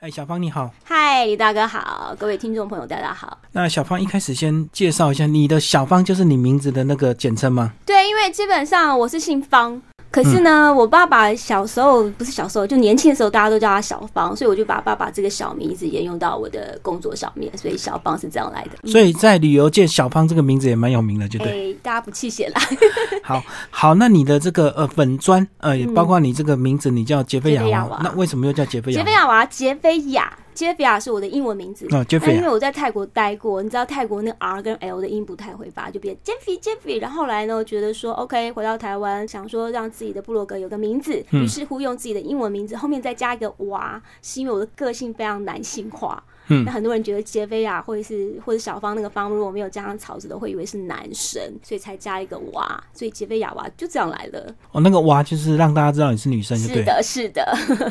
哎，小芳你好，嗨，李大哥好，各位听众朋友大家好。那小芳一开始先介绍一下，你的小芳就是你名字的那个简称吗？对，因为基本上我是姓方。可是呢，我爸爸小时候不是小时候，就年轻的时候，大家都叫他小芳，所以我就把爸爸这个小名一直沿用到我的工作上面，所以小芳是这样来的。所以在旅游界，小芳这个名字也蛮有名的，就对。大家不气血啦。好好，那你的这个呃粉砖呃，包括你这个名字，你叫杰菲亚娃，那为什么又叫杰菲亚？杰菲亚娃，杰菲亚。杰菲亚是我的英文名字，那因为我在泰国待过，你知道泰国那 R 跟 L 的音不太会发，就变 Jeffy Jeffy。然后后来呢，觉得说 OK，回到台湾，想说让自己的部落格有个名字，于是乎用自己的英文名字后面再加一个娃，是因为我的个性非常男性化。那很多人觉得杰菲亚或者是或者小芳那个方如果没有加上草字，都会以为是男生，所以才加一个娃，所以杰菲亚娃就这样来了。哦，那个娃就是让大家知道你是女生，是的，是的。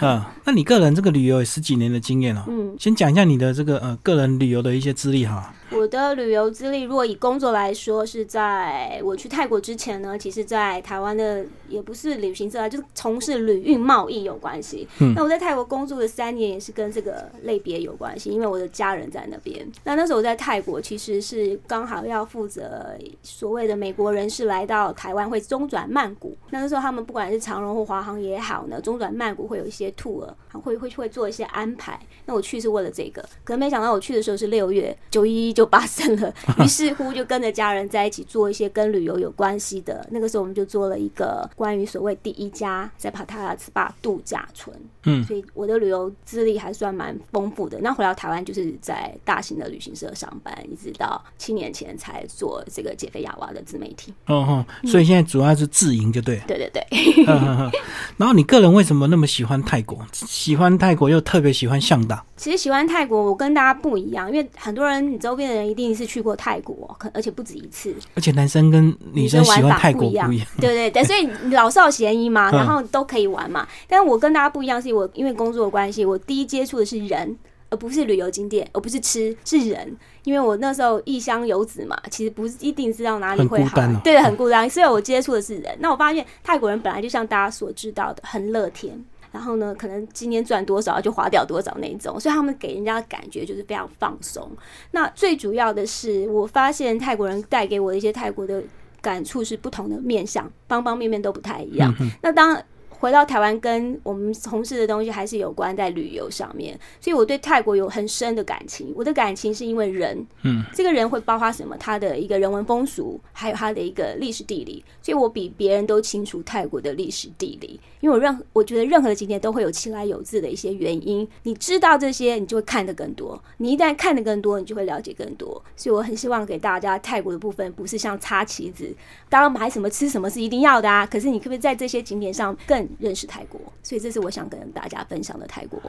嗯，那你个人这个旅游有十几年的经验了，嗯，先讲一下你的这个呃个人旅游的一些资历哈。我的旅游资历，如果以工作来说，是在我去泰国之前呢，其实，在台湾的也不是旅行社啊，就是从事旅运贸易有关系。那我在泰国工作的三年，也是跟这个类别有关系，因为我的家人在那边。那那时候我在泰国，其实是刚好要负责所谓的美国人士来到台湾会中转曼谷。那个时候他们不管是长荣或华航也好呢，中转曼谷会有一些 tour，会会会做一些安排。那我去是为了这个，可能没想到我去的时候是六月九一一。就发生了，于是乎就跟着家人在一起做一些跟旅游有关系的。那个时候我们就做了一个关于所谓第一家在帕塔拉斯巴度假村。嗯，所以我的旅游资历还算蛮丰富的。那回到台湾就是在大型的旅行社上班，一直到七年前才做这个减肥亚娃的自媒体。哦哦，所以现在主要是自营，就对。对对对。然后你个人为什么那么喜欢泰国？喜欢泰国又特别喜欢向导？其实喜欢泰国，我跟大家不一样，因为很多人你周边的人一定是去过泰国，可而且不止一次。而且男生跟女生喜欢泰国不一样，对对对，所以老少咸宜嘛，然后都可以玩嘛。但我跟大家不一样，是我因为工作的关系，我第一接触的是人，而不是旅游景点，而不是吃，是人。因为我那时候异乡游子嘛，其实不是一定知道哪里会好，对，很孤单。所以我接触的是人。那我发现泰国人本来就像大家所知道的，很乐天。然后呢，可能今天赚多少就花掉多少那种，所以他们给人家的感觉就是非常放松。那最主要的是，我发现泰国人带给我的一些泰国的感触是不同的面相，方方面面都不太一样。那当回到台湾，跟我们从事的东西还是有关在旅游上面，所以我对泰国有很深的感情。我的感情是因为人，嗯，这个人会包括什么？他的一个人文风俗，还有他的一个历史地理，所以我比别人都清楚泰国的历史地理。因为我任我觉得任何的景点都会有其来有自的一些原因，你知道这些，你就会看得更多。你一旦看得更多，你就会了解更多。所以我很希望给大家泰国的部分，不是像插旗子，当然买什么吃什么是一定要的啊。可是你可不可以在这些景点上更认识泰国，所以这是我想跟大家分享的泰国。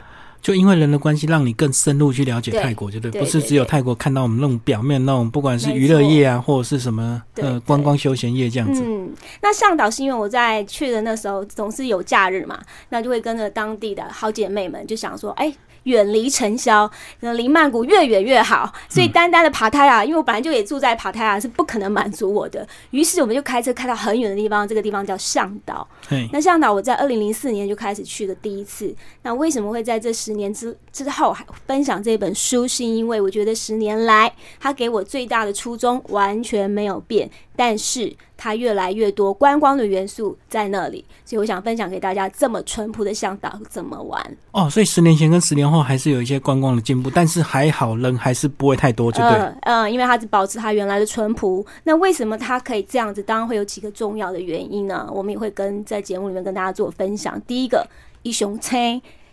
就因为人的关系，让你更深入去了解泰国，就对，不是只有泰国看到我们那种表面那种，不管是娱乐业啊，或者是什么呃观光休闲业这样子。嗯，那向导是因为我在去的那时候总是有假日嘛，那就会跟着当地的好姐妹们就想说，哎。远离尘嚣，离曼谷越远越好。所以单单的爬泰啊，因为我本来就也住在爬泰啊，是不可能满足我的。于是我们就开车开到很远的地方，这个地方叫向导。那向导我在二零零四年就开始去的第一次。那为什么会在这十年之之后还分享这本书？是因为我觉得十年来，他给我最大的初衷完全没有变。但是它越来越多观光的元素在那里，所以我想分享给大家这么淳朴的向导怎么玩哦。所以十年前跟十年后还是有一些观光的进步，但是还好人还是不会太多，对不对？嗯，因为它是保持它原来的淳朴。那为什么它可以这样子？当然会有几个重要的原因呢？我们也会跟在节目里面跟大家做分享。第一个，一雄车。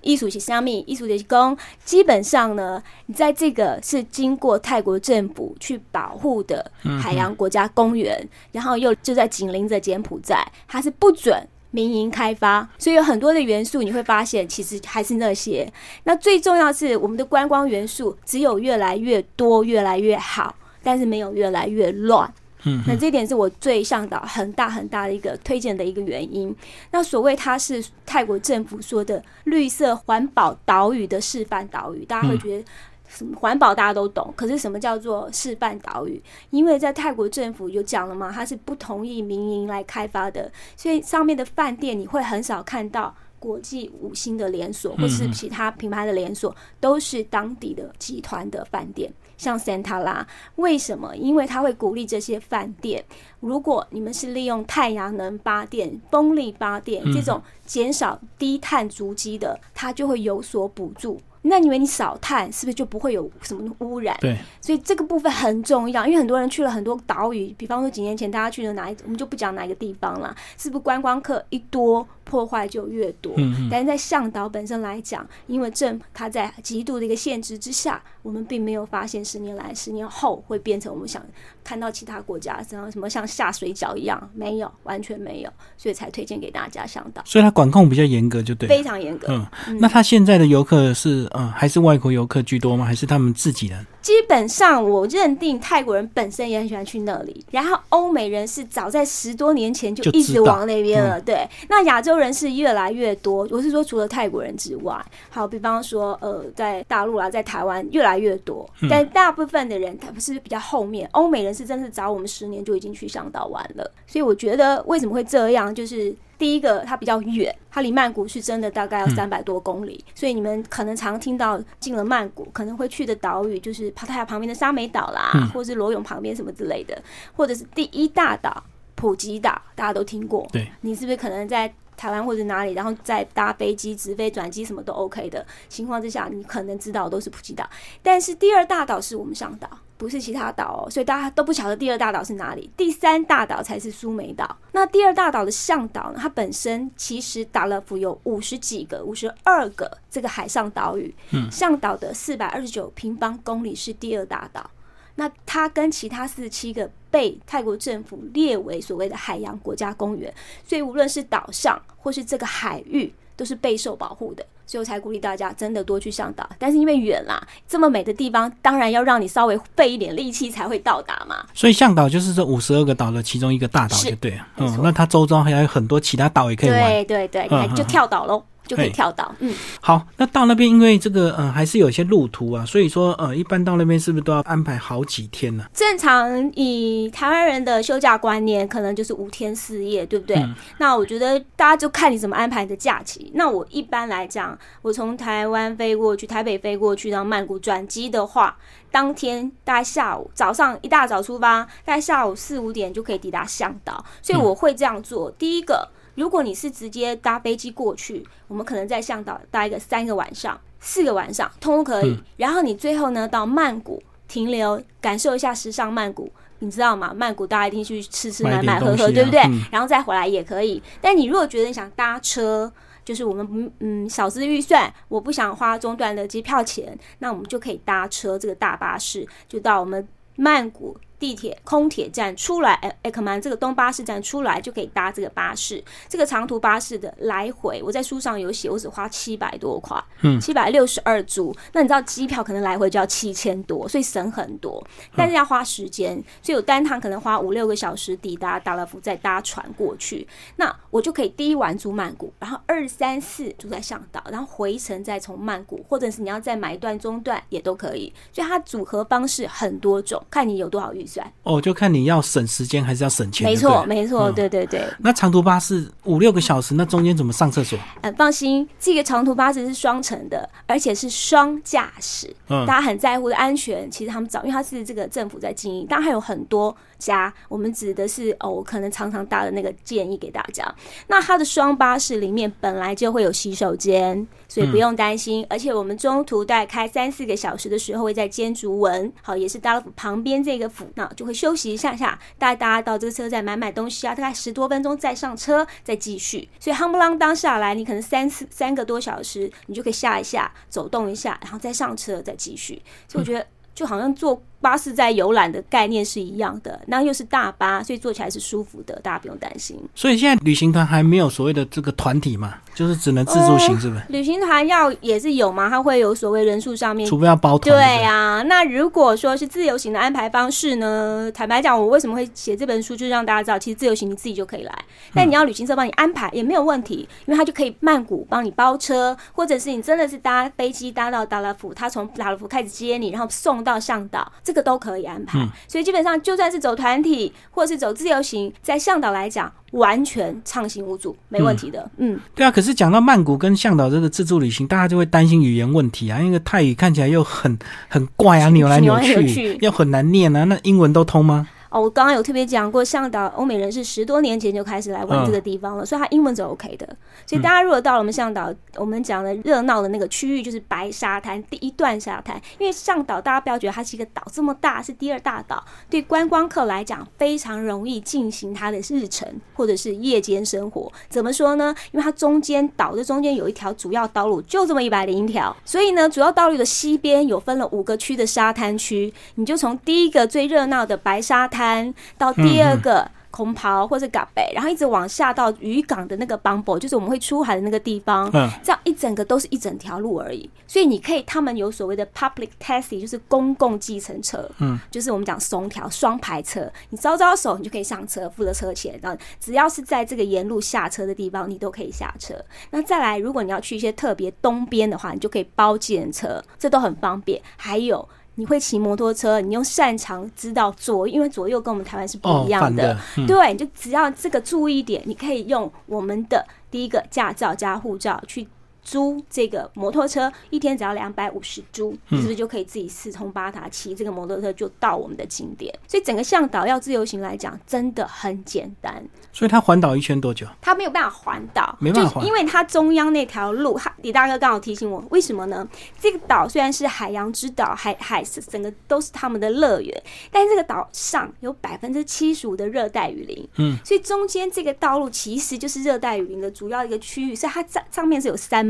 艺术是虾米？艺术的工，基本上呢，你在这个是经过泰国政府去保护的海洋国家公园，然后又就在紧邻着柬埔寨，它是不准民营开发，所以有很多的元素，你会发现其实还是那些。那最重要是我们的观光元素只有越来越多、越来越好，但是没有越来越乱。嗯，那这点是我最向导很大很大的一个推荐的一个原因。那所谓它是泰国政府说的绿色环保岛屿的示范岛屿，大家会觉得什么环保大家都懂，可是什么叫做示范岛屿？因为在泰国政府有讲了嘛，它是不同意民营来开发的，所以上面的饭店你会很少看到国际五星的连锁，或是其他品牌的连锁，都是当地的集团的饭店。像 Santa 啦，为什么？因为他会鼓励这些饭店，如果你们是利用太阳能发电、风力发电这种减少低碳足迹的，它就会有所补助。那你以为你少碳，是不是就不会有什么污染？对，所以这个部分很重要，因为很多人去了很多岛屿，比方说几年前大家去了哪一，我们就不讲哪一个地方了，是不是观光客一多？破坏就越多，但是在向导本身来讲，因为政府它在极度的一个限制之下，我们并没有发现十年来、十年后会变成我们想看到其他国家这样什么像下水饺一样，没有，完全没有，所以才推荐给大家向导。所以它管控比较严格，就对，非常严格。嗯，那他现在的游客是嗯还是外国游客居多吗？还是他们自己人？基本上我认定泰国人本身也很喜欢去那里，然后欧美人是早在十多年前就一直往那边了。对，那亚洲。人是越来越多，我是说除了泰国人之外，好，比方说呃，在大陆啦，在台湾越来越多，但大部分的人他不是比较后面，欧美人是真是早我们十年就已经去上岛玩了，所以我觉得为什么会这样，就是第一个它比较远，它离曼谷是真的大概要三百多公里，所以你们可能常听到进了曼谷可能会去的岛屿就是帕塔亚旁边的沙美岛啦，或者是罗永旁边什么之类的，或者是第一大岛普吉岛，大家都听过，对你是不是可能在？台湾或者哪里，然后再搭飞机直飞转机，什么都 OK 的情况之下，你可能知道都是普吉岛。但是第二大岛是我们上岛，不是其他岛哦，所以大家都不晓得第二大岛是哪里。第三大岛才是苏梅岛。那第二大岛的向岛呢？它本身其实达勒福有五十几个、五十二个这个海上岛屿，嗯向岛的四百二十九平方公里是第二大岛。那它跟其他四十七个被泰国政府列为所谓的海洋国家公园，所以无论是岛上或是这个海域都是备受保护的，所以我才鼓励大家真的多去向导。但是因为远啦，这么美的地方，当然要让你稍微费一点力气才会到达嘛。所以向导就是这五十二个岛的其中一个大岛，就对了。嗯，那它周遭还有很多其他岛也可以玩。对对对，你就跳岛喽。就可以跳岛，嗯，好，那到那边，因为这个，呃，还是有一些路途啊，所以说，呃，一般到那边是不是都要安排好几天呢？正常以台湾人的休假观念，可能就是五天四夜，对不对？那我觉得大家就看你怎么安排的假期。那我一般来讲，我从台湾飞过去，台北飞过去到曼谷转机的话，当天大概下午早上一大早出发，大概下午四五点就可以抵达向导，所以我会这样做。第一个。如果你是直接搭飞机过去，我们可能在向导待个三个晚上、四个晚上，通通可以。然后你最后呢到曼谷停留，感受一下时尚曼谷，你知道吗？曼谷大家一定去吃吃买买喝喝，对不对？然后再回来也可以。但你如果觉得你想搭车，就是我们嗯小资预算，我不想花中段的机票钱，那我们就可以搭车这个大巴士，就到我们曼谷。地铁空铁站出来，哎哎，可曼这个东巴士站出来就可以搭这个巴士。这个长途巴士的来回，我在书上有写，我只花七百多块，嗯，七百六十二铢。那你知道机票可能来回就要七千多，所以省很多，但是要花时间，所以我单趟可能花五六个小时抵达达拉夫，再搭船过去。那我就可以第一晚住曼谷，然后二三四住在向岛，然后回程再从曼谷，或者是你要再买一段中段也都可以。所以它组合方式很多种，看你有多少预。哦，就看你要省时间还是要省钱。没错，没错，对对对。那长途巴士五六个小时，那中间怎么上厕所？嗯，放心，这个长途巴士是双层的，而且是双驾驶。嗯，大家很在乎的安全，其实他们早，因为它是这个政府在经营，当然还有很多。家，我们指的是哦，我可能常常搭的那个建议给大家。那它的双巴士里面本来就会有洗手间，所以不用担心。而且我们中途大概开三四个小时的时候，会在尖竹文，好，也是达拉府旁边这个府，那就会休息一下下，带大家到这个车站买买东西啊，大概十多分钟再上车，再继续。所以夯不啷当下来，你可能三四三个多小时，你就可以下一下，走动一下，然后再上车，再继续。所以我觉得就好像坐。巴士在游览的概念是一样的，那又是大巴，所以坐起来是舒服的，大家不用担心。所以现在旅行团还没有所谓的这个团体嘛，就是只能自助行，是不是？旅行团要也是有嘛，它会有所谓人数上面，除非要包团。对呀，那如果说是自由行的安排方式呢？坦白讲，我为什么会写这本书，就是让大家知道，其实自由行你自己就可以来，但你要旅行社帮你安排也没有问题，因为他就可以曼谷帮你包车，或者是你真的是搭飞机搭到达拉府，他从达拉府开始接你，然后送到向导。这个都可以安排。所以基本上就算是走团体或者是走自由行，在向导来讲，完全畅行无阻，没问题的。嗯，对啊。可是讲到曼谷跟向导这个自助旅行，大家就会担心语言问题啊，因为泰语看起来又很很怪啊，扭来扭去，又很难念啊。那英文都通吗？哦，我刚刚有特别讲过，向导欧美人是十多年前就开始来玩这个地方了，所以他英文是 OK 的。所以大家如果到了我们向导，我们讲的热闹的那个区域，就是白沙滩第一段沙滩。因为向导大家不要觉得它是一个岛这么大，是第二大岛，对观光客来讲非常容易进行他的日程或者是夜间生活。怎么说呢？因为它中间岛的中间有一条主要道路，就这么一百零一条。所以呢，主要道路的西边有分了五个区的沙滩区，你就从第一个最热闹的白沙滩。滩到第二个空袍或者港北，然后一直往下到渔港的那个 bumble，就是我们会出海的那个地方。嗯，这样一整个都是一整条路而已。所以你可以，他们有所谓的 public taxi，就是公共计程车。嗯，就是我们讲松条双排车，你招招手，你就可以上车，付了车钱。然后只要是在这个沿路下车的地方，你都可以下车。那再来，如果你要去一些特别东边的话，你就可以包计程车，这都很方便。还有。你会骑摩托车，你又擅长知道左，因为左右跟我们台湾是不一样的。对，你就只要这个注意点，你可以用我们的第一个驾照加护照去。租这个摩托车一天只要两百五十租，是不是就可以自己四通八达骑这个摩托车就到我们的景点？所以整个向导要自由行来讲，真的很简单。所以他环岛一圈多久？他没有办法环岛，没办法，因为他中央那条路，李大哥刚好提醒我，为什么呢？这个岛虽然是海洋之岛，海海是整个都是他们的乐园，但是这个岛上有百分之七十五的热带雨林，嗯，所以中间这个道路其实就是热带雨林的主要一个区域，所以它上上面是有山。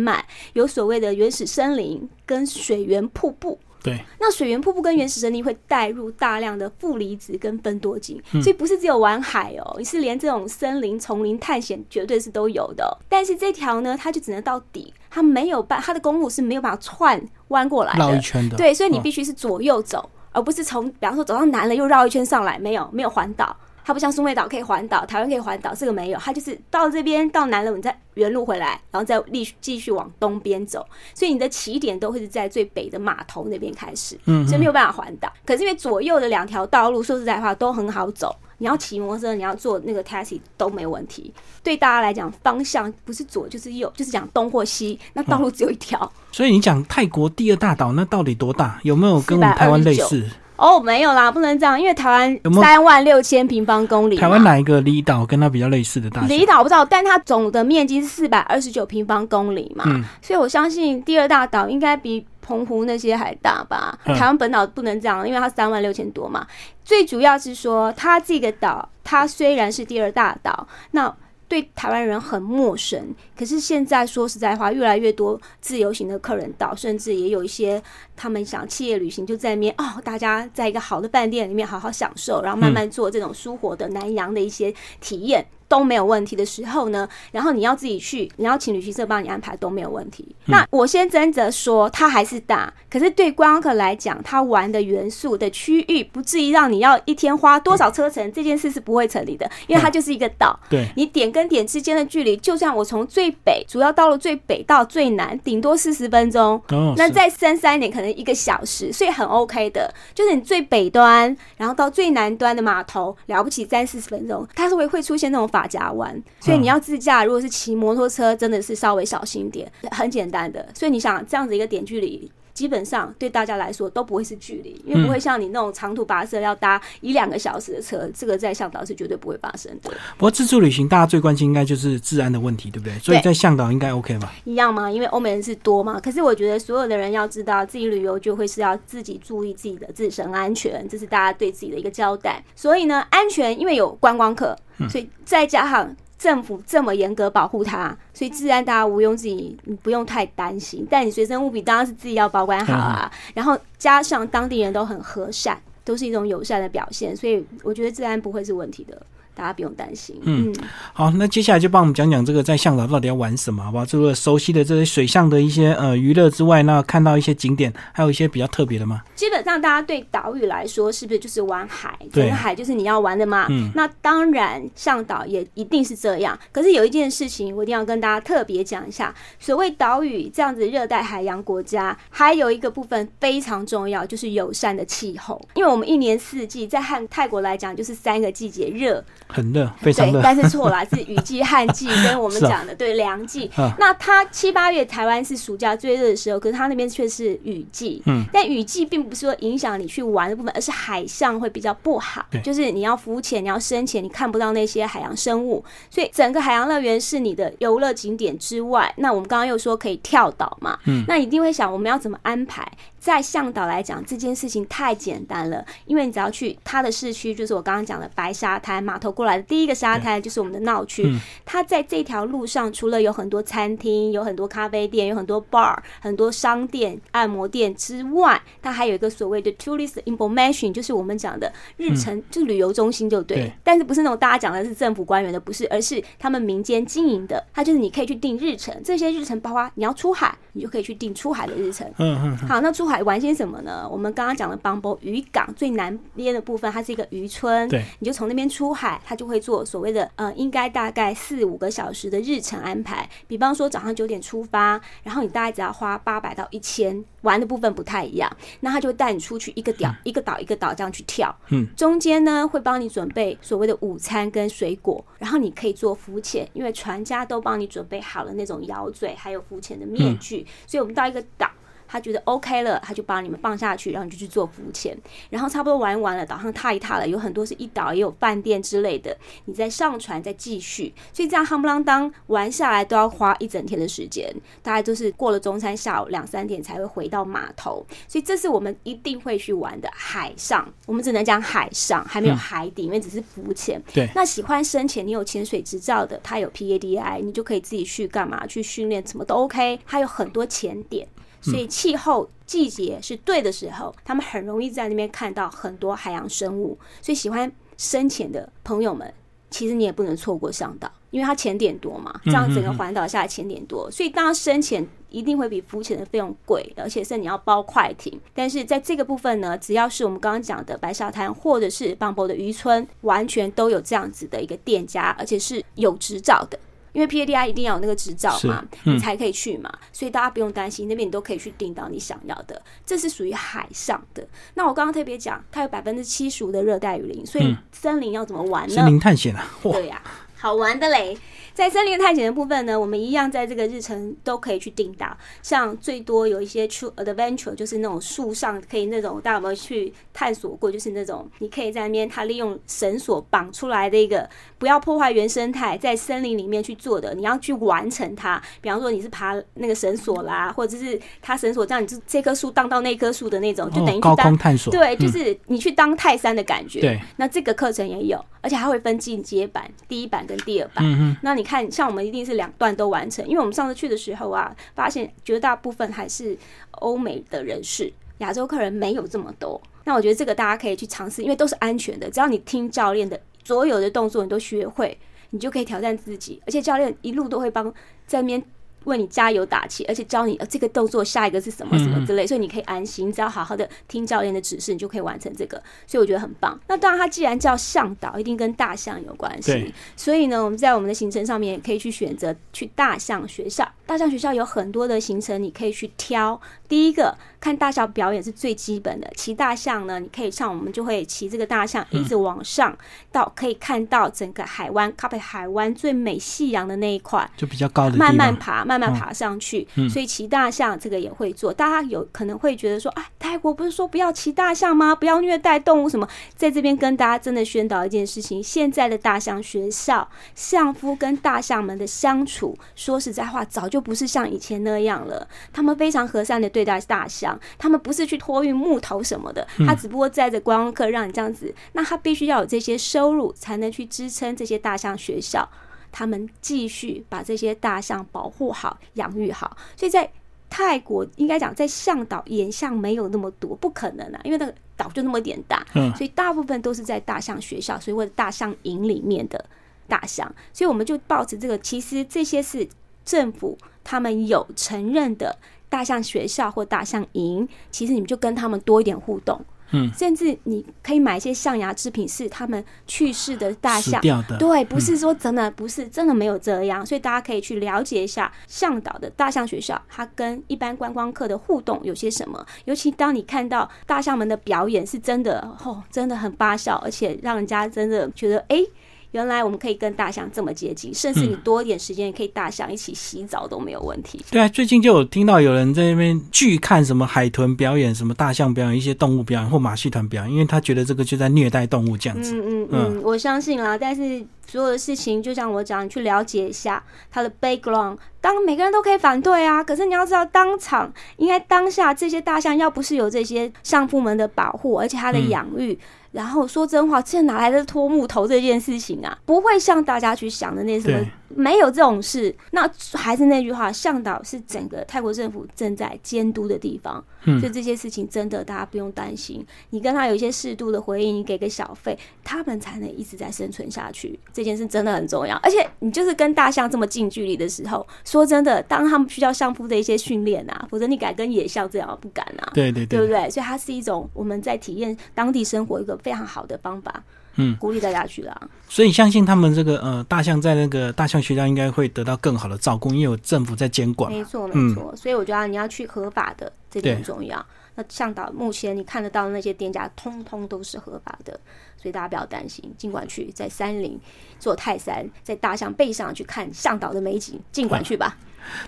有所谓的原始森林跟水源瀑布，对，那水源瀑布跟原始森林会带入大量的负离子跟分多精，所以不是只有玩海哦，你是连这种森林丛林探险绝对是都有的。但是这条呢，它就只能到底，它没有办，它的公路是没有办法串弯过来绕一圈的，对，所以你必须是左右走，而不是从，比方说走到南了又绕一圈上来，没有，没有环岛。它不像苏梅岛可以环岛，台湾可以环岛，这个没有。它就是到这边到南了，你再原路回来，然后再继续继续往东边走。所以你的起点都会是在最北的码头那边开始，嗯，所以没有办法环岛。可是因为左右的两条道路，说实在话都很好走。你要骑摩托车，你要坐那个 taxi 都没问题。对大家来讲，方向不是左就是右，就是讲东或西，那道路只有一条。所以你讲泰国第二大岛，那到底多大？有没有跟我们台湾类似？哦，没有啦，不能这样，因为台湾三万六千平方公里。台湾哪一个离岛跟它比较类似的大？离岛不知道，但它总的面积是四百二十九平方公里嘛，所以我相信第二大岛应该比澎湖那些还大吧。台湾本岛不能这样，因为它三万六千多嘛。最主要是说，它这个岛，它虽然是第二大岛，那。对台湾人很陌生，可是现在说实在话，越来越多自由行的客人到，甚至也有一些他们想企业旅行就在面哦，大家在一个好的饭店里面好好享受，然后慢慢做这种舒活的南洋的一些体验。都没有问题的时候呢，然后你要自己去，你要请旅行社帮你安排都没有问题。那我先真的说，它还是大，可是对观光客来讲，他玩的元素的区域不至于让你要一天花多少车程，这件事是不会成立的，因为它就是一个岛。对，你点跟点之间的距离，就算我从最北主要道路最北到最南，顶多四十分钟，哦那再深山一点可能一个小时，所以很 OK 的。就是你最北端，然后到最南端的码头，了不起三四十分钟，它是会会出现那种。马家湾，所以你要自驾，如果是骑摩托车，真的是稍微小心点，很简单的。所以你想这样子一个点距离，基本上对大家来说都不会是距离，因为不会像你那种长途跋涉要搭一两个小时的车，这个在向导是绝对不会发生的。不过自助旅行大家最关心应该就是治安的问题，对不对？所以在向导应该 OK 吧？一样吗？因为欧美人是多嘛。可是我觉得所有的人要知道，自己旅游就会是要自己注意自己的自身安全，这是大家对自己的一个交代。所以呢，安全因为有观光客。所以再加上政府这么严格保护它，所以治安大家毋庸置疑，你不用太担心。但你随身物品当然是自己要保管好啊。然后加上当地人都很和善，都是一种友善的表现，所以我觉得治安不会是问题的。大家不用担心。嗯，好，那接下来就帮我们讲讲这个在向导到底要玩什么，好不好？除了熟悉的这些水上的一些呃娱乐之外，那看到一些景点，还有一些比较特别的吗？基本上大家对岛屿来说，是不是就是玩海？对，海就是你要玩的嘛。嗯，那当然向导也一定是这样。可是有一件事情，我一定要跟大家特别讲一下：所谓岛屿这样子热带海洋国家，还有一个部分非常重要，就是友善的气候。因为我们一年四季，在汉泰国来讲，就是三个季节热。很热，非常热。但是错了，是雨季、旱季，跟我们讲的对凉季。那它七八月台湾是暑假最热的时候，可是它那边却是雨季。嗯，但雨季并不是说影响你去玩的部分，而是海象会比较不好。就是你要浮潜，你要深潜，你看不到那些海洋生物。所以整个海洋乐园是你的游乐景点之外，那我们刚刚又说可以跳岛嘛？嗯，那一定会想我们要怎么安排？在向导来讲，这件事情太简单了，因为你只要去他的市区，就是我刚刚讲的白沙滩码头过来的第一个沙滩，就是我们的闹区。他在这条路上，除了有很多餐厅、有很多咖啡店、有很多 bar、很多商店、按摩店之外，它还有一个所谓的 tourist information，就是我们讲的日程，就旅游中心，就对。但是不是那种大家讲的是政府官员的，不是，而是他们民间经营的。它就是你可以去定日程，这些日程包括你要出海，你就可以去定出海的日程。嗯嗯。好，那出海玩些什么呢？我们刚刚讲的邦波渔港最南边的部分，它是一个渔村，对，你就从那边出海，它就会做所谓的呃，应该大概四五个小时的日程安排。比方说早上九点出发，然后你大概只要花八百到一千，玩的部分不太一样。那他就会带你出去一个岛一个岛一个岛这样去跳，嗯，中间呢会帮你准备所谓的午餐跟水果，然后你可以做浮潜，因为船家都帮你准备好了那种咬嘴还有浮潜的面具，所以我们到一个岛。他觉得 OK 了，他就把你们放下去，然后你就去做浮潜，然后差不多玩完了，岛上踏一踏了，有很多是一岛也有饭店之类的，你再上船再继续，所以这样夯不啷当玩下来都要花一整天的时间，大概都是过了中餐下午两三点才会回到码头，所以这是我们一定会去玩的海上，我们只能讲海上，还没有海底，因为只是浮潜。对，那喜欢深潜，你有潜水执照的，他有 PADI，你就可以自己去干嘛去训练，什么都 OK，他有很多潜点。所以气候季节是对的时候，他们很容易在那边看到很多海洋生物。所以喜欢深潜的朋友们，其实你也不能错过上岛，因为它潜点多嘛。这样整个环岛下来潜点多，所以当然深潜一定会比浮潜的费用贵，而且是你要包快艇。但是在这个部分呢，只要是我们刚刚讲的白沙滩或者是邦博的渔村，完全都有这样子的一个店家，而且是有执照的。因为 PADI 一定要有那个执照嘛，你才可以去嘛，所以大家不用担心，那边你都可以去订到你想要的。这是属于海上的。那我刚刚特别讲，它有百分之七十五的热带雨林，所以森林要怎么玩呢？森林探险啊，对呀，好玩的嘞。在森林探险的部分呢，我们一样在这个日程都可以去定到。像最多有一些 true adventure，就是那种树上可以那种，大家有没有去探索过？就是那种你可以在那边，它利用绳索绑出来的一个，不要破坏原生态，在森林里面去做的，你要去完成它。比方说你是爬那个绳索啦，或者是它绳索这样，你就这棵树荡到那棵树的那种，就等于高空探索。对，就是你去当泰山的感觉。对，那这个课程也有，而且还会分进阶版，第一版跟第二版。嗯嗯，那你。看，像我们一定是两段都完成，因为我们上次去的时候啊，发现绝大部分还是欧美的人士，亚洲客人没有这么多。那我觉得这个大家可以去尝试，因为都是安全的，只要你听教练的所有的动作，你都学会，你就可以挑战自己，而且教练一路都会帮在面。为你加油打气，而且教你呃这个动作下一个是什么什么之类，所以你可以安心，只要好好的听教练的指示，你就可以完成这个。所以我觉得很棒。那当然，它既然叫向导，一定跟大象有关系。所以呢，我们在我们的行程上面也可以去选择去大象学校。大象学校有很多的行程，你可以去挑。第一个看大象表演是最基本的，骑大象呢，你可以上我们就会骑这个大象一直往上到可以看到整个海湾，靠北海湾最美夕阳的那一块，就比较高的，慢慢爬，慢慢爬上去。所以骑大象这个也会做。大家有可能会觉得说，啊，泰国不是说不要骑大象吗？不要虐待动物什么？在这边跟大家真的宣导一件事情：现在的大象学校，相夫跟大象们的相处，说实在话，早就不是像以前那样了。他们非常和善的。对待大象，他们不是去托运木头什么的，他只不过载着观光客让你这样子，那他必须要有这些收入，才能去支撑这些大象学校，他们继续把这些大象保护好、养育好。所以在泰国，应该讲在向导，眼象没有那么多，不可能啊，因为那个岛就那么点大，嗯，所以大部分都是在大象学校，所以或者大象营里面的大象，所以我们就抱着这个，其实这些是政府他们有承认的大象学校或大象营，其实你们就跟他们多一点互动。嗯，甚至你可以买一些象牙制品，是他们去世的大象对，不是说真的，不是真的没有这样，所以大家可以去了解一下向导的大象学校，它跟一般观光客的互动有些什么。尤其当你看到大象们的表演，是真的哦，真的很发笑，而且让人家真的觉得哎。原来我们可以跟大象这么接近，甚至你多一点时间，也可以大象一起洗澡都没有问题。对啊，最近就有听到有人在那边拒看什么海豚表演、什么大象表演、一些动物表演或马戏团表演，因为他觉得这个就在虐待动物这样子。嗯嗯嗯，我相信啦，但是所有的事情就像我讲，你去了解一下它的 background。当每个人都可以反对啊，可是你要知道，当场应该当下这些大象要不是有这些相部门的保护，而且它的养育。然后说真话，这哪来的拖木头这件事情啊？不会像大家去想的那什么。没有这种事，那还是那句话，向导是整个泰国政府正在监督的地方，所以这些事情真的大家不用担心。你跟他有一些适度的回应，你给个小费，他们才能一直在生存下去。这件事真的很重要，而且你就是跟大象这么近距离的时候，说真的，当他们需要相扑的一些训练啊，否则你敢跟野象这样不敢啊？对对对，对不对？所以它是一种我们在体验当地生活一个非常好的方法。嗯，鼓励大家去啦。所以相信他们这个呃大象在那个大象学校应该会得到更好的照顾，因为有政府在监管。没错没错，所以我觉得你要去合法的，这点很重要。那向导目前你看得到的那些店家，通通都是合法的，所以大家不要担心，尽管去在山林做泰山，在大象背上去看向导的美景，尽管去吧。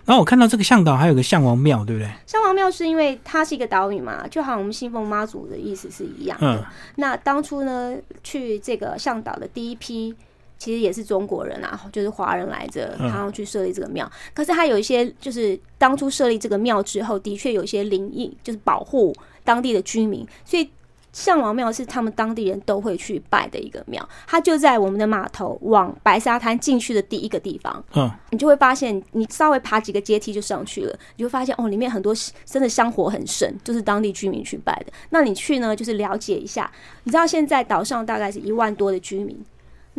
然后我看到这个向导还有个向王庙，对不对？向王庙是因为它是一个岛屿嘛，就好像我们信奉妈祖的意思是一样的。那当初呢，去这个向导的第一批，其实也是中国人啊，就是华人来着，然后去设立这个庙。可是他有一些，就是当初设立这个庙之后，的确有一些灵异，就是保护当地的居民，所以。象王庙是他们当地人都会去拜的一个庙，它就在我们的码头往白沙滩进去的第一个地方。嗯，你就会发现，你稍微爬几个阶梯就上去了，你就发现哦，里面很多真的香火很盛，就是当地居民去拜的。那你去呢，就是了解一下。你知道现在岛上大概是一万多的居民。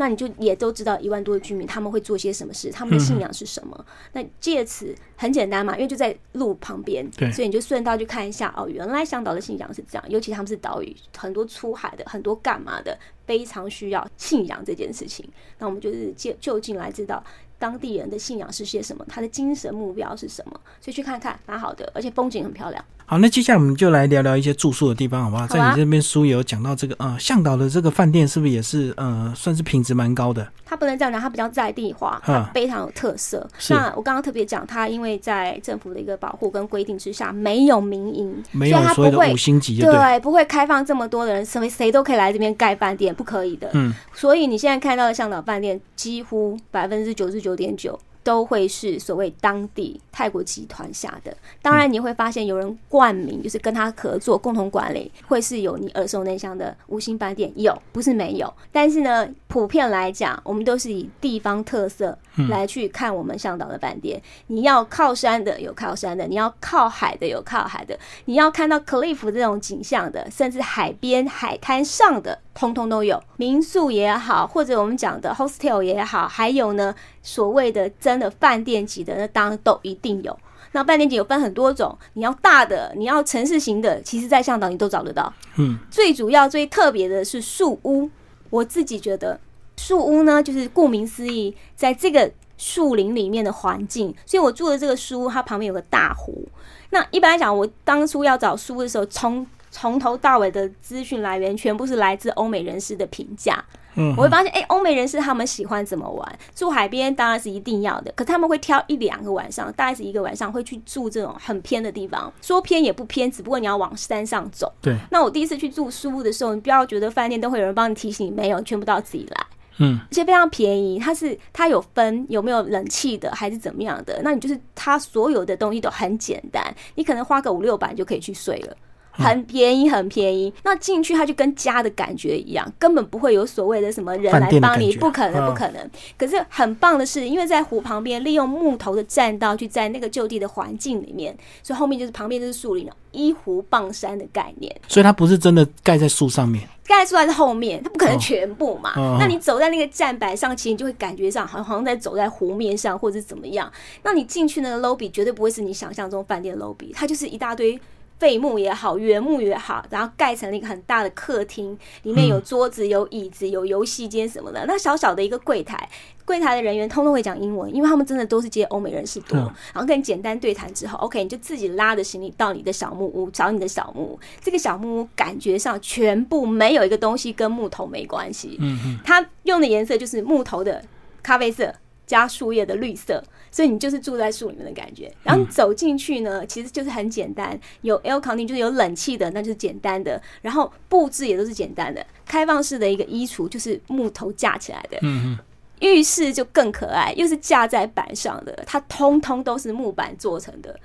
那你就也都知道一万多的居民他们会做些什么事，他们的信仰是什么？那借此很简单嘛，因为就在路旁边，所以你就顺道去看一下哦，原来向导的信仰是这样，尤其他们是岛屿，很多出海的，很多干嘛的，非常需要信仰这件事情。那我们就是借就近来知道。当地人的信仰是些什么？他的精神目标是什么？所以去看看，蛮好的，而且风景很漂亮。好，那接下来我们就来聊聊一些住宿的地方，好不好？在你这边书有讲到这个，呃，向导的这个饭店是不是也是，呃，算是品质蛮高的？它不能这样讲，它比较在地化，它非常有特色。那我刚刚特别讲，它因为在政府的一个保护跟规定之下，没有民营，没有所谓的五星级，对，不会开放这么多的人，什么谁都可以来这边盖饭店，不可以的。嗯，所以你现在看到的向导饭店，几乎百分之九十九点九。都会是所谓当地泰国集团下的，当然你会发现有人冠名，就是跟他合作共同管理，会是有你耳熟能详的五星饭店，有不是没有，但是呢，普遍来讲，我们都是以地方特色来去看我们向导的饭店。你要靠山的有靠山的，你要靠海的有靠海的，你要看到 cliff 这种景象的，甚至海边海滩上的。通通都有，民宿也好，或者我们讲的 hostel 也好，还有呢，所谓的真的饭店级的，那当然都一定有。那饭店级有分很多种，你要大的，你要城市型的，其实在向导你都找得到。嗯，最主要、最特别的是树屋。我自己觉得树屋呢，就是顾名思义，在这个树林里面的环境。所以我住的这个书屋，它旁边有个大湖。那一般来讲，我当初要找书的时候，从从头到尾的资讯来源全部是来自欧美人士的评价。嗯，我会发现，哎，欧美人士他们喜欢怎么玩？住海边当然是一定要的，可他们会挑一两个晚上，大概是一个晚上会去住这种很偏的地方。说偏也不偏，只不过你要往山上走。对。那我第一次去住宿屋的时候，你不要觉得饭店都会有人帮你提醒，没有，全部都要自己来。嗯。而且非常便宜，它是它有分有没有冷气的，还是怎么样的？那你就是它所有的东西都很简单，你可能花个五六百就可以去睡了。很便宜，很便宜。那进去它就跟家的感觉一样，根本不会有所谓的什么人来帮你，不可能，不可能。可是很棒的是，因为在湖旁边，利用木头的栈道去在那个就地的环境里面，所以后面就是旁边就是树林了，依湖傍山的概念。所以它不是真的盖在树上面，盖在树在后面，它不可能全部嘛。那你走在那个站板上，其实你就会感觉上好像在走在湖面上，或者怎么样。那你进去那个 lobby 绝对不会是你想象中饭店 lobby，它就是一大堆。废木也好，原木也好，然后盖成了一个很大的客厅，里面有桌子、有椅子、有游戏间什么的。那小小的一个柜台，柜台的人员通通会讲英文，因为他们真的都是接欧美人士多。然后跟你简单对谈之后，OK，你就自己拉着行李到你的小木屋，找你的小木屋。这个小木屋感觉上全部没有一个东西跟木头没关系。嗯嗯，它用的颜色就是木头的咖啡色。加树叶的绿色，所以你就是住在树里面的感觉。然后走进去呢，其实就是很简单，有 air conditioning 就是有冷气的，那就是简单的。然后布置也都是简单的，开放式的一个衣橱就是木头架起来的。嗯嗯。浴室就更可爱，又是架在板上的，它通通都是木板做成的，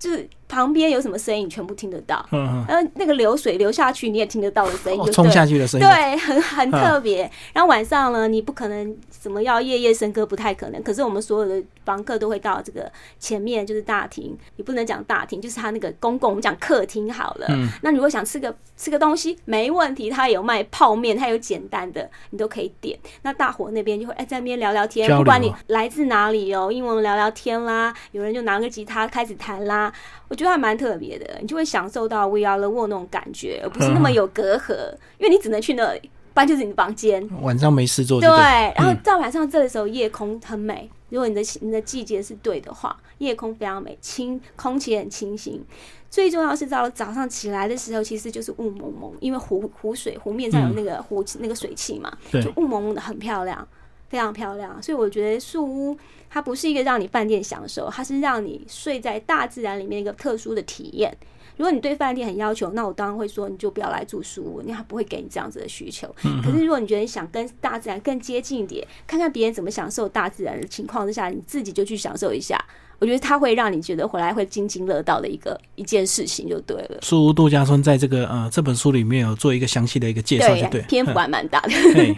就是旁边有什么声音，你全部听得到。嗯嗯。然后那个流水流下去，你也听得到的声音，冲下去的声音，对，很很特别。然后晚上呢，你不可能。什么要夜夜笙歌不太可能，可是我们所有的房客都会到这个前面，就是大厅，你不能讲大厅，就是他那个公共，我们讲客厅好了。嗯。那如果想吃个吃个东西，没问题，他有卖泡面，他有简单的，你都可以点。那大伙那边就会哎在那边聊聊天，不管你来自哪里哦，英文聊聊天啦，有人就拿个吉他开始弹啦，我觉得还蛮特别的，你就会享受到 We Are the World 那种感觉，而不是那么 有隔阂，因为你只能去那里。不然就是你的房间，晚上没事做。对，然后到晚上这个时候，夜空很美。如果你的你的季节是对的话，夜空非常美，清空气很清新。最重要是到了早上起来的时候，其实就是雾蒙蒙，因为湖湖水湖面上有那个湖那个水汽嘛，就雾蒙蒙的，很漂亮，非常漂亮。所以我觉得树屋它不是一个让你饭店享受，它是让你睡在大自然里面一个特殊的体验。如果你对饭店很要求，那我当然会说你就不要来住书屋，你还不会给你这样子的需求。可是如果你觉得你想跟大自然更接近一点，看看别人怎么享受大自然的情况之下，你自己就去享受一下。我觉得它会让你觉得回来会津津乐道的一个一件事情，就对了。书屋度假村在这个呃这本书里面有做一个详细的一个介绍，就对，篇幅还蛮大的。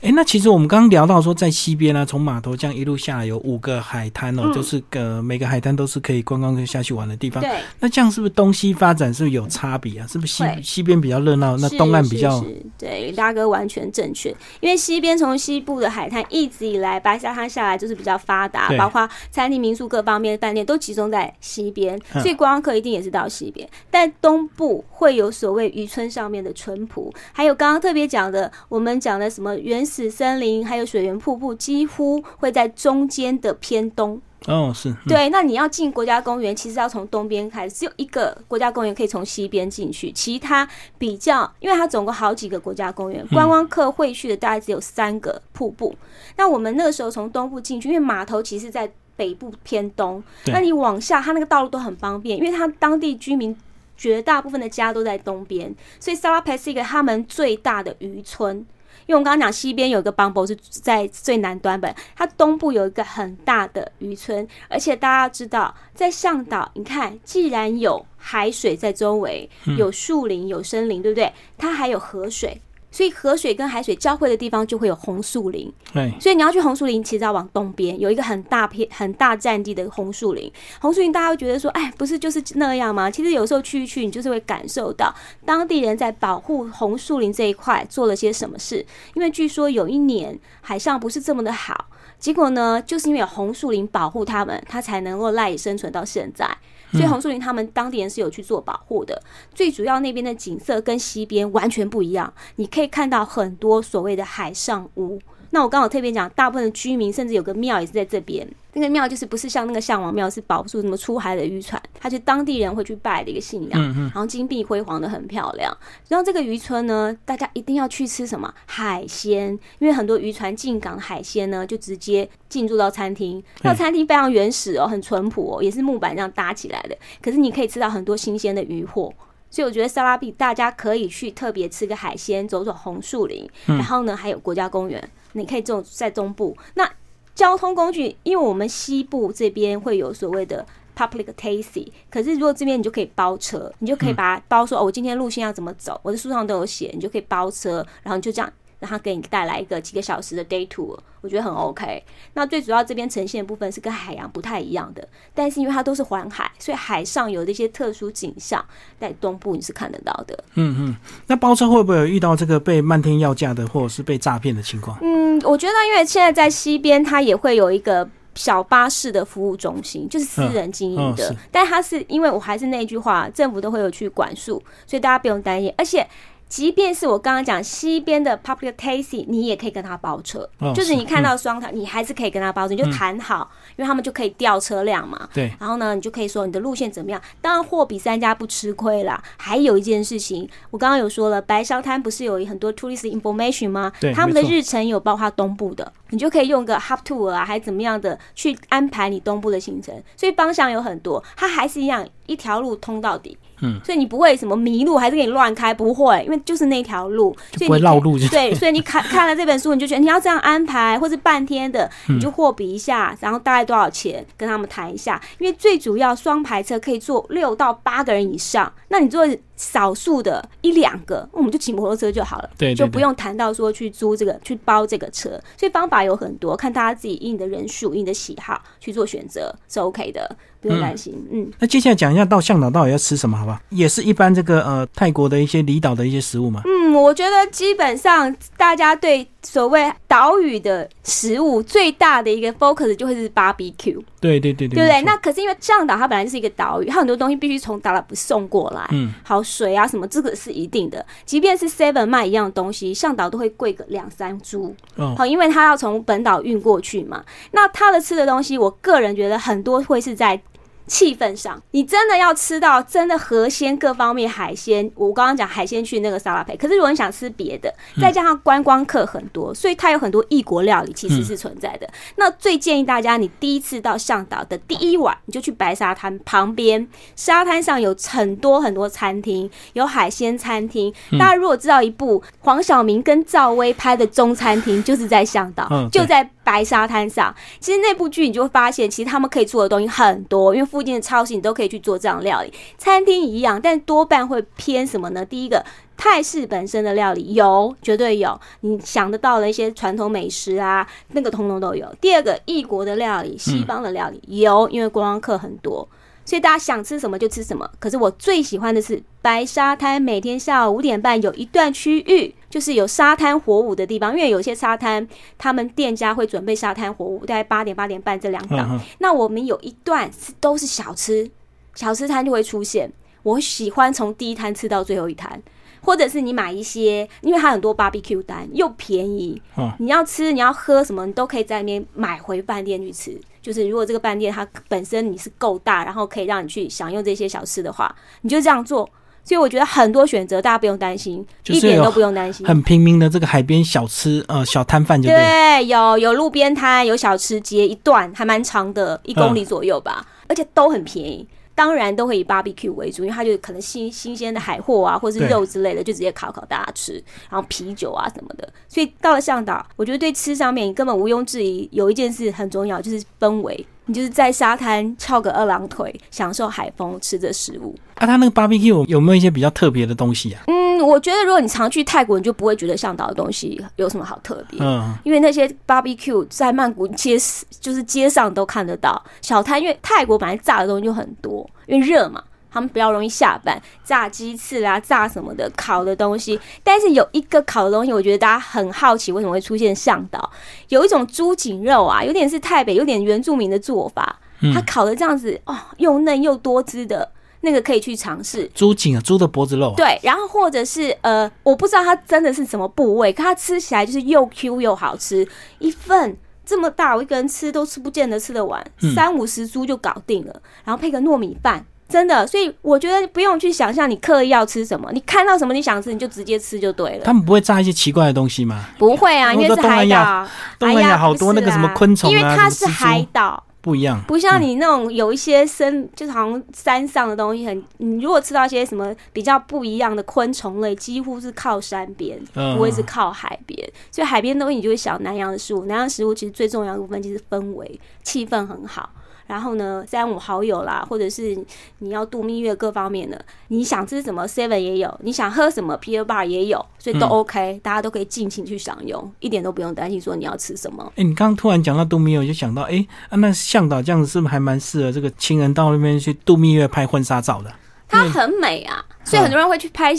哎，那其实我们刚刚聊到说，在西边呢，从码头这样一路下来有五个海滩哦，就是呃每个海滩都是可以观光客下去玩的地方。对，那这样是不是东西发展是不是有差别啊？是不是西西边比较热闹，那东岸比较？对，大哥完全正确。因为西边从西部的海滩一直以来白沙滩下来就是比较发达，包括餐厅、民宿各方面的饭店都集中在西边，所以观光客一定也是到西边。但东部会有所谓渔村上面的淳朴，还有刚刚特别讲的，我们讲的什么原。死森林还有水源瀑布几乎会在中间的偏东哦，是对。那你要进国家公园，其实要从东边开始，只有一个国家公园可以从西边进去，其他比较，因为它总共好几个国家公园，观光客会去的大概只有三个瀑布。那我们那个时候从东部进去，因为码头其实在北部偏东，那你往下，它那个道路都很方便，因为它当地居民绝大部分的家都在东边，所以萨拉佩是一个他们最大的渔村。因为我刚刚讲西边有一个邦博是在最南端本，它东部有一个很大的渔村，而且大家知道，在向导，你看，既然有海水在周围，有树林、有森林，对不对？它还有河水。所以河水跟海水交汇的地方就会有红树林。对，所以你要去红树林，其实要往东边有一个很大片、很大占地的红树林。红树林大家会觉得说，哎，不是就是那样吗？其实有时候去一去，你就是会感受到当地人在保护红树林这一块做了些什么事。因为据说有一年海上不是这么的好，结果呢，就是因为有红树林保护他们，他才能够赖以生存到现在。所以红树林他们当地人是有去做保护的。最主要那边的景色跟西边完全不一样，你可以看到很多所谓的海上屋。那我刚好特别讲，大部分的居民甚至有个庙也是在这边。那个庙就是不是像那个象王庙，是保住什么出海的渔船，它是当地人会去拜的一个信仰。然后金碧辉煌的很漂亮。然后这个渔村呢，大家一定要去吃什么海鲜，因为很多渔船进港海鲜呢，就直接进入到餐厅。那餐厅非常原始哦，很淳朴哦，也是木板这样搭起来的。可是你可以吃到很多新鲜的渔货。所以我觉得萨拉比大家可以去特别吃个海鲜，走走红树林。然后呢，还有国家公园。你可以种在中部，那交通工具，因为我们西部这边会有所谓的 public taxi，可是如果这边你就可以包车，你就可以把它包说哦，我今天路线要怎么走，我的书上都有写，你就可以包车，然后就这样。让他给你带来一个几个小时的 day tour，我觉得很 OK。那最主要这边呈现的部分是跟海洋不太一样的，但是因为它都是环海，所以海上有的一些特殊景象，在东部你是看得到的。嗯嗯，那包车会不会有遇到这个被漫天要价的，或者是被诈骗的情况？嗯，我觉得因为现在在西边，它也会有一个小巴士的服务中心，就是私人经营的，但它是因为我还是那句话，政府都会有去管束，所以大家不用担心，而且。即便是我刚刚讲西边的 public taxi，你也可以跟他包车，就是你看到双台，你还是可以跟他包车，你就谈好，因为他们就可以调车辆嘛。对。然后呢，你就可以说你的路线怎么样？当然货比三家不吃亏啦。还有一件事情，我刚刚有说了，白沙滩不是有很多 tourist information 吗？对。他们的日程有包括东部的，你就可以用个 hub tour 啊，还怎么样的去安排你东部的行程。所以方向有很多，它还是一样一条路通到底。嗯，所以你不会什么迷路，还是给你乱开？不会，因为就是那条路，所以不会绕路。对，所以你看 看了这本书，你就觉得你要这样安排，或是半天的，你就货比一下，然后大概多少钱，跟他们谈一下。因为最主要双排车可以坐六到八个人以上，那你坐少数的一两个，我们就骑摩托车就好了，对，就不用谈到说去租这个、去包这个车。所以方法有很多，看大家自己以你的人数、以你的喜好去做选择是 OK 的。不用担心，嗯。那接下来讲一下到向导到底要吃什么，好不好？也是一般这个呃泰国的一些离岛的一些食物嘛。嗯，我觉得基本上大家对所谓岛屿的食物最大的一个 focus 就会是 barbecue。对对对对，对不对？那可是因为向岛它本来就是一个岛屿，它很多东西必须从达拉布送过来。嗯，好水啊什么，这个是一定的。即便是 Seven 卖一样的东西，向导都会贵个两三株。哦，好，因为它要从本岛运过去嘛。那它的吃的东西，我个人觉得很多会是在。气氛上，你真的要吃到真的河鲜各方面海鲜。我刚刚讲海鲜去那个沙拉配，可是如果你想吃别的，再加上观光客很多，所以它有很多异国料理其实是存在的。那最建议大家，你第一次到向导的第一晚，你就去白沙滩旁边，沙滩上有很多很多餐厅，有海鲜餐厅。大家如果知道一部黄晓明跟赵薇拍的中餐厅，就是在向导，就在。白沙滩上，其实那部剧你就会发现，其实他们可以做的东西很多，因为附近的超市你都可以去做这样料理。餐厅一样，但多半会偏什么呢？第一个，泰式本身的料理有，绝对有，你想得到的一些传统美食啊，那个通通都有。第二个，异国的料理，西方的料理有，因为观光客很多。所以大家想吃什么就吃什么。可是我最喜欢的是白沙滩，每天下午五点半有一段区域，就是有沙滩火舞的地方。因为有些沙滩，他们店家会准备沙滩火舞，大概八点八点半这两档。那我们有一段是都是小吃，小吃摊就会出现。我喜欢从第一摊吃到最后一摊。或者是你买一些，因为它很多 barbecue 单又便宜，你要吃你要喝什么，你都可以在那边买回饭店去吃。就是如果这个饭店它本身你是够大，然后可以让你去享用这些小吃的话，你就这样做。所以我觉得很多选择大家不用担心，一点都不用担心。很平民的这个海边小吃，呃，小摊贩就对，有有路边摊，有小吃街，一段还蛮长的，一公里左右吧，而且都很便宜。当然都会以 barbecue 为主，因为它就可能新新鲜的海货啊，或者是肉之类的，就直接烤烤大家吃，然后啤酒啊什么的。所以到了向导，我觉得对吃上面根本毋庸置疑，有一件事很重要，就是氛围。你就是在沙滩翘个二郎腿，享受海风，吃着食物。啊，他那个 barbecue 有没有一些比较特别的东西啊？嗯，我觉得如果你常去泰国，你就不会觉得向导的东西有什么好特别。嗯，因为那些 barbecue 在曼谷街就是街上都看得到小摊，因为泰国本来炸的东西就很多，因为热嘛。他们比较容易下班，炸鸡翅啊，炸什么的，烤的东西。但是有一个烤的东西，我觉得大家很好奇，为什么会出现向导？有一种猪颈肉啊，有点是台北，有点原住民的做法。它烤的这样子哦，又嫩又多汁的，那个可以去尝试。猪颈啊，猪的脖子肉。对，然后或者是呃，我不知道它真的是什么部位，可它吃起来就是又 Q 又好吃。一份这么大，我一个人吃都吃不见得吃得完，三五十株就搞定了，然后配个糯米饭。真的，所以我觉得不用去想象你刻意要吃什么，你看到什么你想吃你就直接吃就对了。他们不会炸一些奇怪的东西吗？不会啊，因为是海岛，东南亚好多那个什么昆虫啊，因为它是海岛，不一样。不像你那种有一些生，就是好像山上的东西很，你如果吃到一些什么比较不一样的昆虫类，几乎是靠山边，不会是靠海边。所以海边东西你就会想南洋的食物，南洋食物其实最重要的部分就是氛围，气氛很好。然后呢，三五好友啦，或者是你要度蜜月各方面的，你想吃什么 Seven 也有，你想喝什么 Pier Bar 也有，所以都 OK，大家都可以尽情去享用，一点都不用担心说你要吃什么。哎，你刚刚突然讲到度蜜月，我就想到，哎，那向导这样子是不是还蛮适合这个情人到那边去度蜜月拍婚纱照的？它很美啊，所以很多人会去拍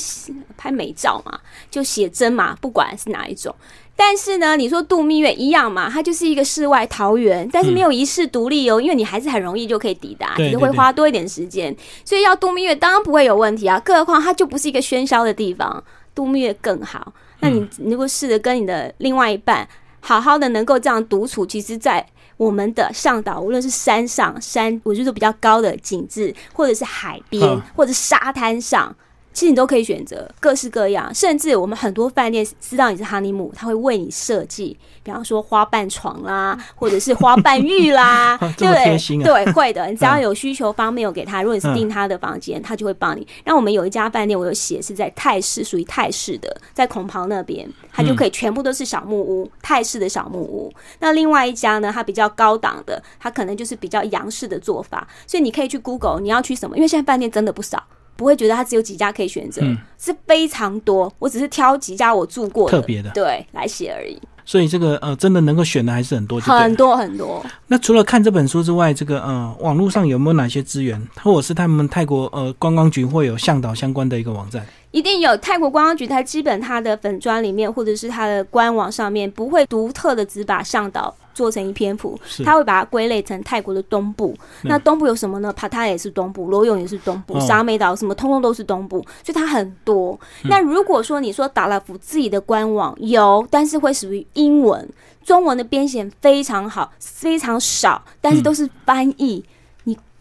拍美照嘛，就写真嘛，不管是哪一种。但是呢，你说度蜜月一样嘛，它就是一个世外桃源，但是没有一世独立哦，因为你还是很容易就可以抵达，只是会花多一点时间。所以要度蜜月当然不会有问题啊，更何况它就不是一个喧嚣的地方，度蜜月更好。那你如果试着跟你的另外一半好好的能够这样独处，其实，在我们的上岛，无论是山上山，我觉得比较高的景致，或者是海边，或者沙滩上。其实你都可以选择各式各样，甚至我们很多饭店知道你是哈尼姆，他会为你设计，比方说花瓣床啦，或者是花瓣浴啦，对不对？对，会的。你只要有需求方面有给他，如果你是订他的房间，他就会帮你。那我们有一家饭店，我有写是在泰式，属于泰式的，在孔袍那边，它就可以全部都是小木屋，泰式的小木屋。那另外一家呢，它比较高档的，它可能就是比较洋式的做法。所以你可以去 Google，你要去什么？因为现在饭店真的不少。不会觉得它只有几家可以选择，是非常多。我只是挑几家我住过特别的，对，来写而已。所以这个呃，真的能够选的还是很多，很多很多。那除了看这本书之外，这个呃，网络上有没有哪些资源，或者是他们泰国呃观光局会有向导相关的一个网站？一定有泰国观光局，它基本它的粉砖里面，或者是它的官网上面，不会独特的只把向导。做成一篇幅，他会把它归类成泰国的东部。那东部有什么呢？帕塔也是东部，罗永也是东部，沙美岛什么通通都是东部，所以它很多。那如果说你说达拉福自己的官网有，但是会属于英文，中文的编写非常好，非常少，但是都是翻译。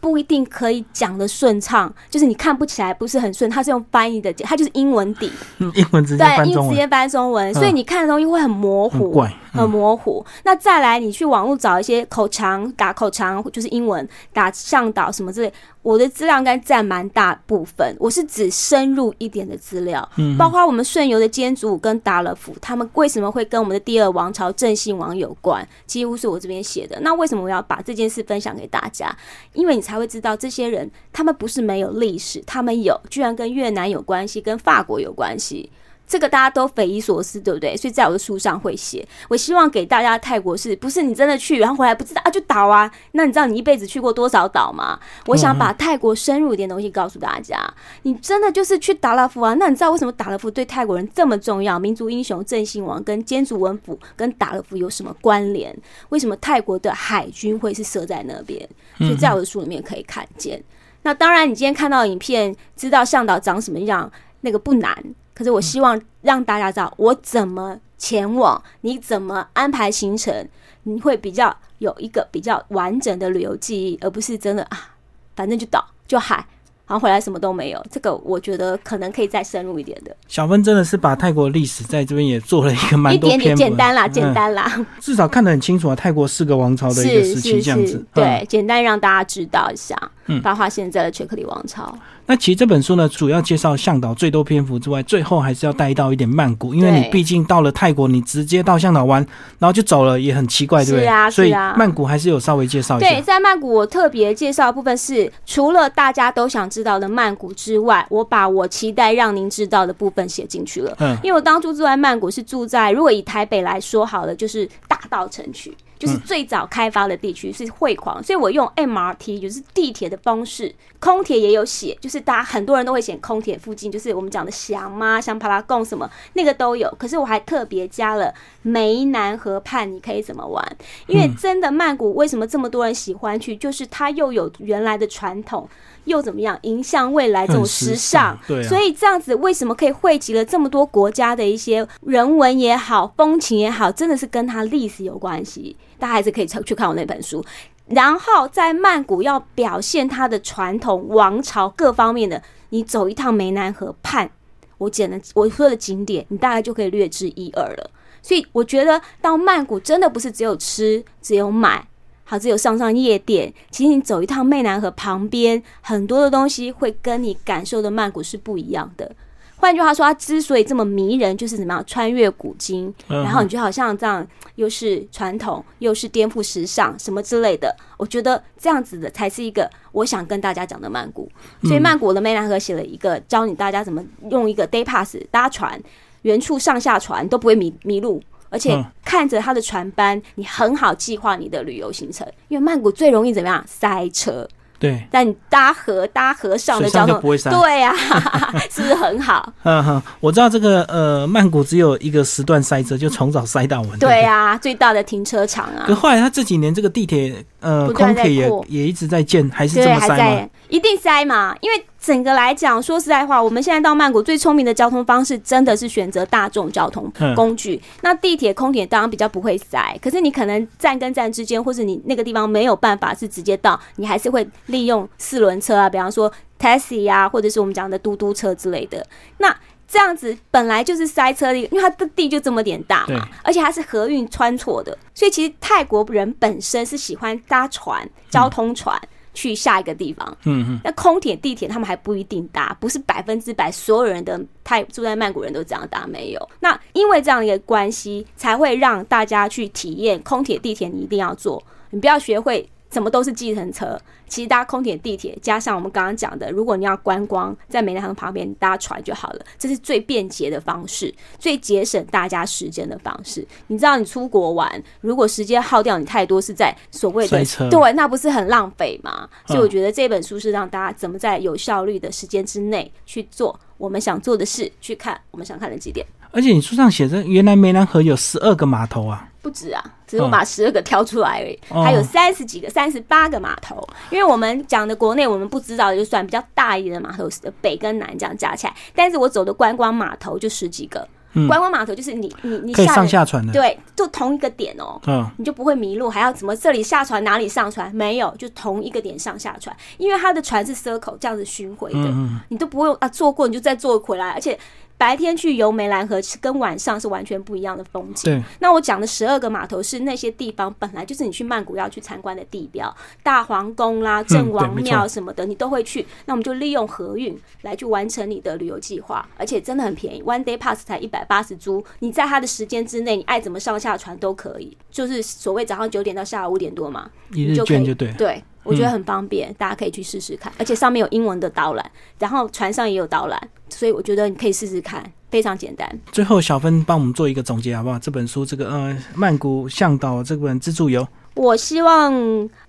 不一定可以讲的顺畅，就是你看不起来不是很顺，它是用翻译的，它就是英文底，英文直接翻中文，直接翻中文，所以你看的东西会很模糊，很模糊。那再来，你去网络找一些口长打口长，就是英文打向导什么之类。我的资料应该占蛮大部分，我是指深入一点的资料，嗯，包括我们顺游的坚主跟达勒府，他们为什么会跟我们的第二王朝郑信王有关，几乎是我这边写的。那为什么我要把这件事分享给大家？因为你才会知道这些人，他们不是没有历史，他们有，居然跟越南有关系，跟法国有关系。这个大家都匪夷所思，对不对？所以在我的书上会写。我希望给大家泰国是不是你真的去，然后回来不知道啊就倒啊？那你知道你一辈子去过多少岛吗？我想把泰国深入一点东西告诉大家。你真的就是去达拉夫啊？那你知道为什么达拉夫对泰国人这么重要？民族英雄郑兴王跟坚竹文府跟达拉夫有什么关联？为什么泰国的海军会是设在那边？所以在我的书里面可以看见。那当然，你今天看到影片，知道向导长什么样，那个不难。可是我希望让大家知道我怎么前往，你怎么安排行程，你会比较有一个比较完整的旅游记忆，而不是真的啊，反正就岛就海。然后回来什么都没有，这个我觉得可能可以再深入一点的。小芬真的是把泰国历史在这边也做了一个蛮多篇，简单啦，简单啦，至少看得很清楚啊。泰国四个王朝的一个时期这样子，对，简单让大家知道一下，嗯，包括现在的巧克力王朝。那其实这本书呢，主要介绍向导最多篇幅之外，最后还是要带到一点曼谷，因为你毕竟到了泰国，你直接到向导湾，然后就走了，也很奇怪，对不对？所以曼谷还是有稍微介绍一下。对，在曼谷我特别介绍的部分是，除了大家都想知道的曼谷之外，我把我期待让您知道的部分写进去了。嗯，因为我当初住在曼谷是住在，如果以台北来说好了，就是大道城区。就是最早开发的地区是汇狂，所以我用 MRT 就是地铁的方式，空铁也有写，就是大家很多人都会写空铁附近，就是我们讲的祥妈、祥帕拉贡什么那个都有。可是我还特别加了湄南河畔，你可以怎么玩？因为真的曼谷为什么这么多人喜欢去，就是它又有原来的传统。又怎么样？迎向未来这种时尚，对，所以这样子为什么可以汇集了这么多国家的一些人文也好，风情也好，真的是跟它历史有关系。大家还是可以去看我那本书。然后在曼谷要表现它的传统王朝各方面的，你走一趟湄南河畔，我捡的我说的景点，你大概就可以略知一二了。所以我觉得到曼谷真的不是只有吃，只有买。好，只有上上夜店。其实你走一趟湄南河旁边，很多的东西会跟你感受的曼谷是不一样的。换句话说，它之所以这么迷人，就是怎么样穿越古今，然后你就好像这样，又是传统，又是颠覆时尚，什么之类的。我觉得这样子的才是一个我想跟大家讲的曼谷。所以曼谷的湄南河写了一个教你大家怎么用一个 day pass 搭船，远处上下船都不会迷迷路，而且看着它的船班，你很好计划你的旅游行程。因为曼谷最容易怎么样塞车。对，但你搭河搭河上的交通不会塞，对呀，是不是很好？嗯哼，我知道这个呃，曼谷只有一个时段塞车，就从早塞到晚。对呀，最大的停车场啊。可后来他这几年这个地铁呃，空铁也也一直在建，还是这么塞吗？一定塞嘛，因为。整个来讲，说实在话，我们现在到曼谷最聪明的交通方式，真的是选择大众交通工具。那地铁、空铁当然比较不会塞，可是你可能站跟站之间，或是你那个地方没有办法是直接到，你还是会利用四轮车啊，比方说 taxi 啊，或者是我们讲的嘟嘟车之类的。那这样子本来就是塞车的，因为它的地就这么点大嘛，而且它是河运穿错的，所以其实泰国人本身是喜欢搭船、交通船。去下一个地方，嗯嗯，那空铁、地铁他们还不一定搭，不是百分之百所有人的泰住在曼谷人都这样搭，没有。那因为这样一个关系，才会让大家去体验空铁、地铁，你一定要坐，你不要学会。什么都是计程车，其实搭空铁、地铁，加上我们刚刚讲的，如果你要观光，在美兰河旁边搭船就好了，这是最便捷的方式，最节省大家时间的方式。你知道，你出国玩，如果时间耗掉你太多，是在所谓的对，那不是很浪费吗？所以我觉得这本书是让大家怎么在有效率的时间之内去做我们想做的事，去看我们想看的几点。而且你书上写着，原来梅兰河有十二个码头啊。不止啊，只是我把十二个挑出来而已，还有三十几个、三十八个码头。因为我们讲的国内我们不知道的就算比较大一点的码头，北跟南这样加起来。但是我走的观光码头就十几个，观光码头就是你你你可以上下船的，对，就同一个点哦，嗯，你就不会迷路，还要怎么这里下船哪里上船？没有，就同一个点上下船，因为它的船是 circle 这样子巡回的，你都不用啊坐过你就再坐回来，而且。白天去游梅兰河，跟晚上是完全不一样的风景。那我讲的十二个码头是那些地方本来就是你去曼谷要去参观的地标，大皇宫啦、郑王庙什么的，你都会去。那我们就利用河运来去完成你的旅游计划，而且真的很便宜，one day pass 才一百八十铢。你在它的时间之内，你爱怎么上下船都可以，就是所谓早上九点到下午五点多嘛，一日券就对。对。我觉得很方便，大家可以去试试看，而且上面有英文的导览，然后船上也有导览，所以我觉得你可以试试看，非常简单。最后，小芬帮我们做一个总结好不好？这本书，这个呃，曼谷向导这本自助游，我希望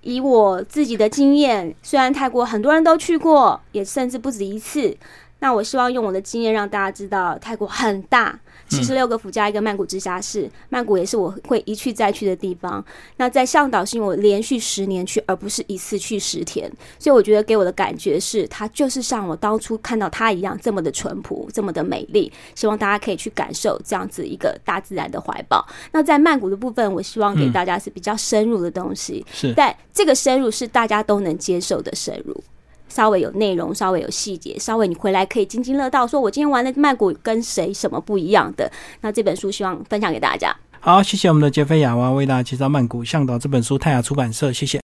以我自己的经验，虽然泰国很多人都去过，也甚至不止一次。那我希望用我的经验让大家知道，泰国很大，七十六个府加一个曼谷直辖市，曼谷也是我会一去再去的地方。那在向导是因为我连续十年去，而不是一次去十天，所以我觉得给我的感觉是，它就是像我当初看到它一样，这么的淳朴，这么的美丽。希望大家可以去感受这样子一个大自然的怀抱。那在曼谷的部分，我希望给大家是比较深入的东西，是，但这个深入是大家都能接受的深入。稍微有内容，稍微有细节，稍微你回来可以津津乐道。说我今天玩的曼谷跟谁什么不一样的？那这本书希望分享给大家。好，谢谢我们的杰菲亚娃为大家介绍《曼谷向导》这本书，泰雅出版社，谢谢。